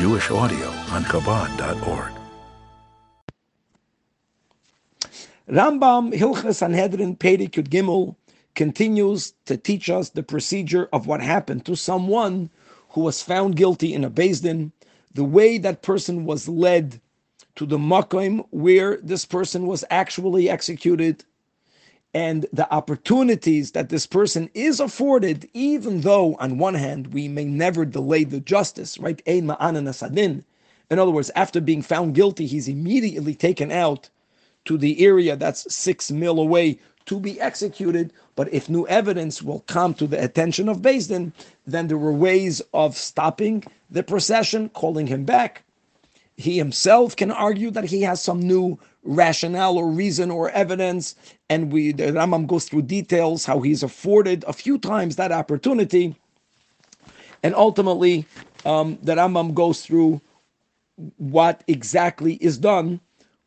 Jewish audio on Chabad.org. Rambam Hilchas Sanhedrin Perek Yud Gimel continues to teach us the procedure of what happened to someone who was found guilty in a Din, the way that person was led to the makom where this person was actually executed, and the opportunities that this person is afforded, even though on one hand we may never delay the justice, right? In other words, after being found guilty, he's immediately taken out to the area that's six mil away to be executed. But if new evidence will come to the attention of Din, then there were ways of stopping the procession, calling him back. He himself can argue that he has some new rationale or reason or evidence, and we the Rambam goes through details how he's afforded a few times that opportunity, and ultimately um, the Rambam goes through what exactly is done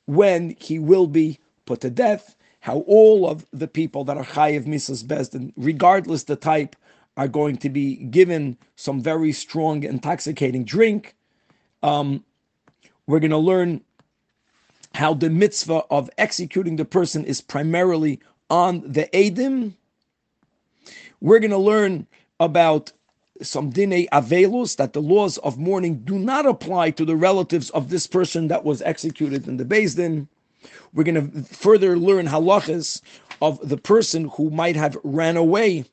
when he will be put to death, how all of the people that are chayiv misas bezdin, regardless the type, are going to be given some very strong intoxicating drink. Um, we're going to learn how the mitzvah of executing the person is primarily on the Adim. We're going to learn about some dine avelus, that the laws of mourning do not apply to the relatives of this person that was executed in the Beis Din. We're going to further learn halachas of the person who might have ran away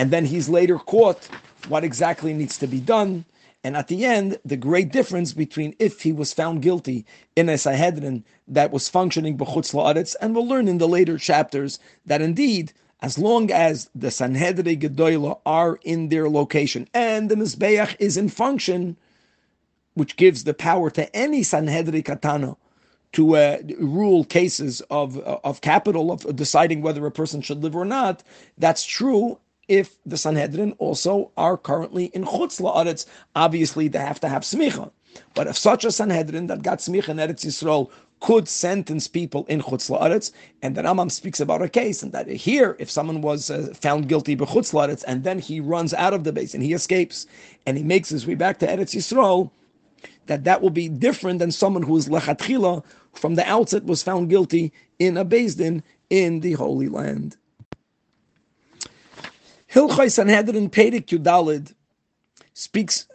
and then he's later caught, what exactly needs to be done. And at the end, the great difference between if he was found guilty in a Sanhedrin that was functioning b'chutz la'aretz, and we'll learn in the later chapters that indeed, as long as the Sanhedrin Gedoyla are in their location and the Mizbeach is in function, which gives the power to any Sanhedrin Katana to uh, rule cases of, of capital, of deciding whether a person should live or not, that's true if the Sanhedrin also are currently in Chutz La'aretz. Obviously, they have to have smicha. But if such a Sanhedrin that got smicha in Eretz Yisrael could sentence people in Chutz La'aretz, and the Rambam speaks about a case, and that here, if someone was uh, found guilty by Chutz La'aretz, and then he runs out of the base and he escapes, and he makes his way back to Eretz Yisrael, that that will be different than someone who is lechatchila from the outset was found guilty in a Din in the Holy Land. Hilchai Sanhedrin Perek Yudalid speaks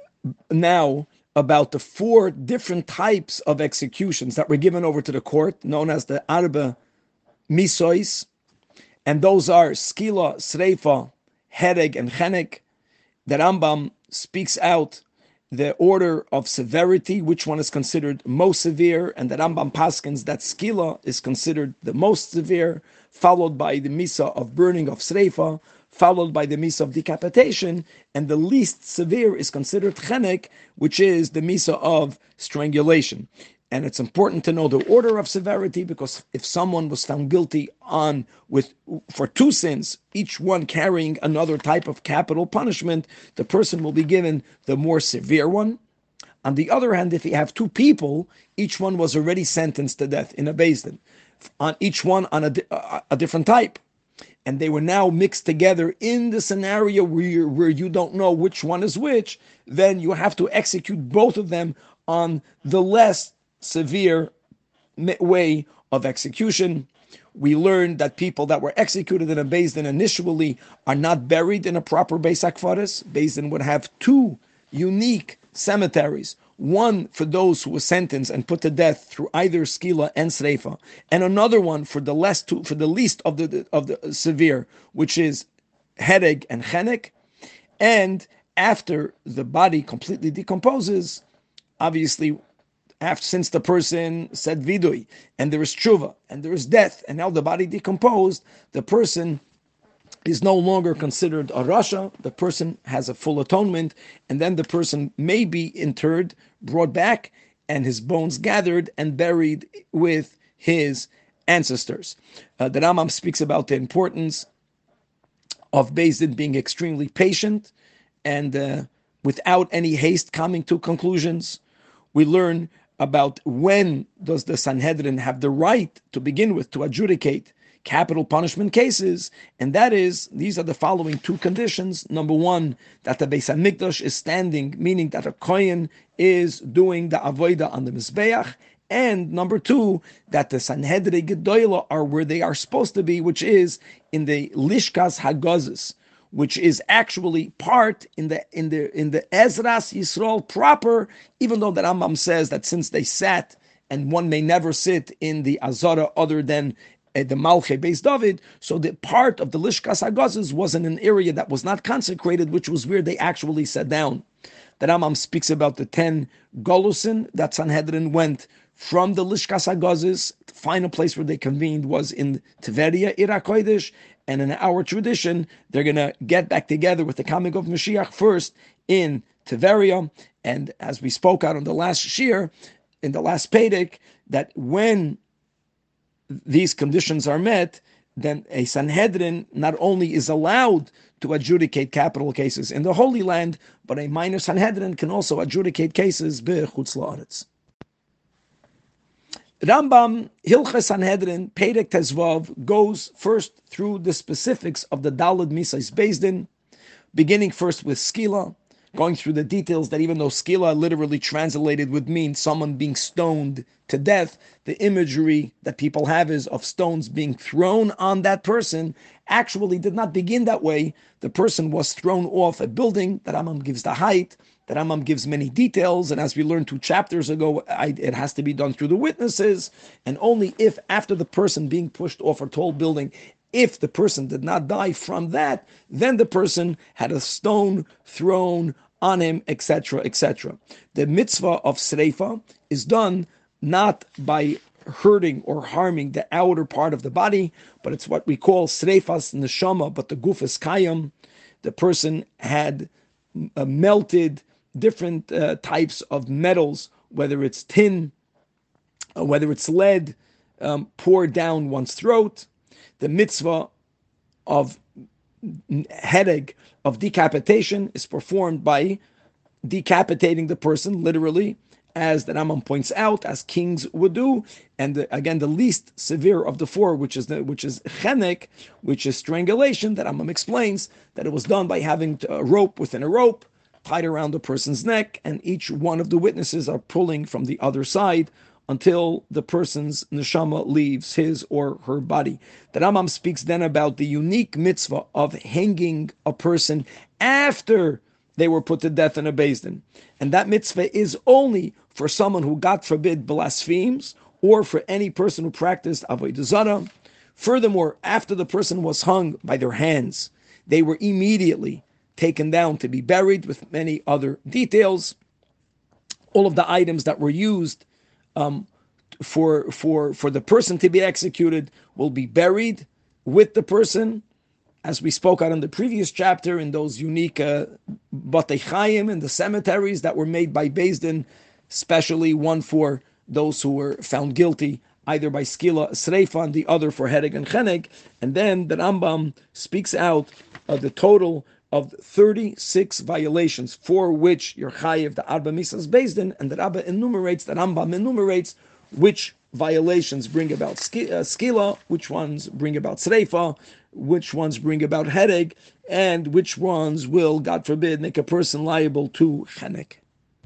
now about the four different types of executions that were given over to the court, known as the Arba Misois, and those are Skila, Sreifa, Hereg, and Chenek. The Rambam speaks out the order of severity, which one is considered most severe, and the Rambam Paskins that Skila is considered the most severe, followed by the Misa of burning of Sreifa, followed by the misa of decapitation, and the least severe is considered chenek, which is the misa of strangulation. And it's important to know the order of severity because if someone was found guilty on with for two sins, each one carrying another type of capital punishment, the person will be given the more severe one. On the other hand, if you have two people, each one was already sentenced to death in a Beis Din, on each one on a, a, a different type and they were now mixed together in the scenario where, where you don't know which one is which, then you have to execute both of them on the less severe way of execution. We learned that people that were executed in a Din initially are not buried in a proper Beis Akfaris. Din would have two unique cemeteries one for those who were sentenced and put to death through either skila and sreifa, and another one for the less to, for the least of the of the uh, severe, which is hereg and chenek, and after the body completely decomposes, obviously. After, since the person said vidui and there is tshuva and there is death and now the body decomposed, the person is no longer considered a rasha. The person has a full atonement, and then the person may be interred, brought back, and his bones gathered and buried with his ancestors. Uh, the Rambam speaks about the importance of Din being extremely patient and uh, without any haste coming to conclusions. We learn about when does the Sanhedrin have the right to begin with to adjudicate capital punishment cases, and that is these are the following two conditions. Number one, that the Beis Hamikdash is standing, meaning that a kohen is doing the avodah on the mizbeach, and number two, that the Sanhedrin Gedoyla are where they are supposed to be, which is in the Lishkas Hagazes, which is actually part in the in the in the Ezras Yisrael proper, even though the Rambam says that since they sat and one may never sit in the Azara other than Eh, the Malche Beis David, so the part of the Lishkas Hagazes was in an area that was not consecrated, which was where they actually sat down. The Rambam speaks about the ten Golusin that Sanhedrin went from the Lishkas Hagazes. The final place where they convened was in Tveria, Irakoidish, and in our tradition, they're going to get back together with the coming of Mashiach first in Tveria. And as we spoke out on the last Shiur, in the last Pedic, that when these conditions are met, then a Sanhedrin not only is allowed to adjudicate capital cases in the Holy Land, but a minor Sanhedrin can also adjudicate cases b'chutz la'aretz. Rambam Hilchas Sanhedrin Perek Tezvav goes first through the specifics of the Dalad Misais Bezdin, beginning first with Skila, going through the details that even though Skila literally translated would mean someone being stoned to death, the imagery that people have is of stones being thrown on that person actually did not begin that way. The person was thrown off a building that Rambam gives the height that Rambam gives many details, and as we learned two chapters ago, I, it has to be done through the witnesses, and only if after the person being pushed off a tall building, if the person did not die from that, then the person had a stone thrown on him, etc., etc. The mitzvah of sreifa is done not by hurting or harming the outer part of the body, but it's what we call sreifas neshama, but the gufas kayam. The person had uh, melted different uh, types of metals, whether it's tin, uh, whether it's lead, um, poured down one's throat. The mitzvah of hereg of decapitation is performed by decapitating the person, literally, as the Rambam points out, as kings would do. And the, again, the least severe of the four, which is the, which is chenek, which is strangulation, that Rambam explains that it was done by having a rope within a rope tied around the person's neck, and each one of the witnesses are pulling from the other side until the person's neshama leaves his or her body. The Rambam speaks then about the unique mitzvah of hanging a person after they were put to death in a Din. And that mitzvah is only for someone who, God forbid, blasphemes, or for any person who practiced Avodah Zarah. Furthermore, after the person was hung by their hands, they were immediately taken down to be buried with many other details. All of the items that were used um, for, for, for the person to be executed will be buried with the person, as we spoke out in the previous chapter, in those unique uh, batei in the cemeteries that were made by Din, especially one for those who were found guilty either by skila sreifa and the other for hereg and chenek. And then the Rambam speaks out of the total of 36 violations for which you're chayiv the Arba Misas Bezdin, and the Rabba enumerates, the Rambam enumerates which violations bring about uh, skila, which ones bring about sreifa, which ones bring about hereg, and which ones will, God forbid, make a person liable to chenek.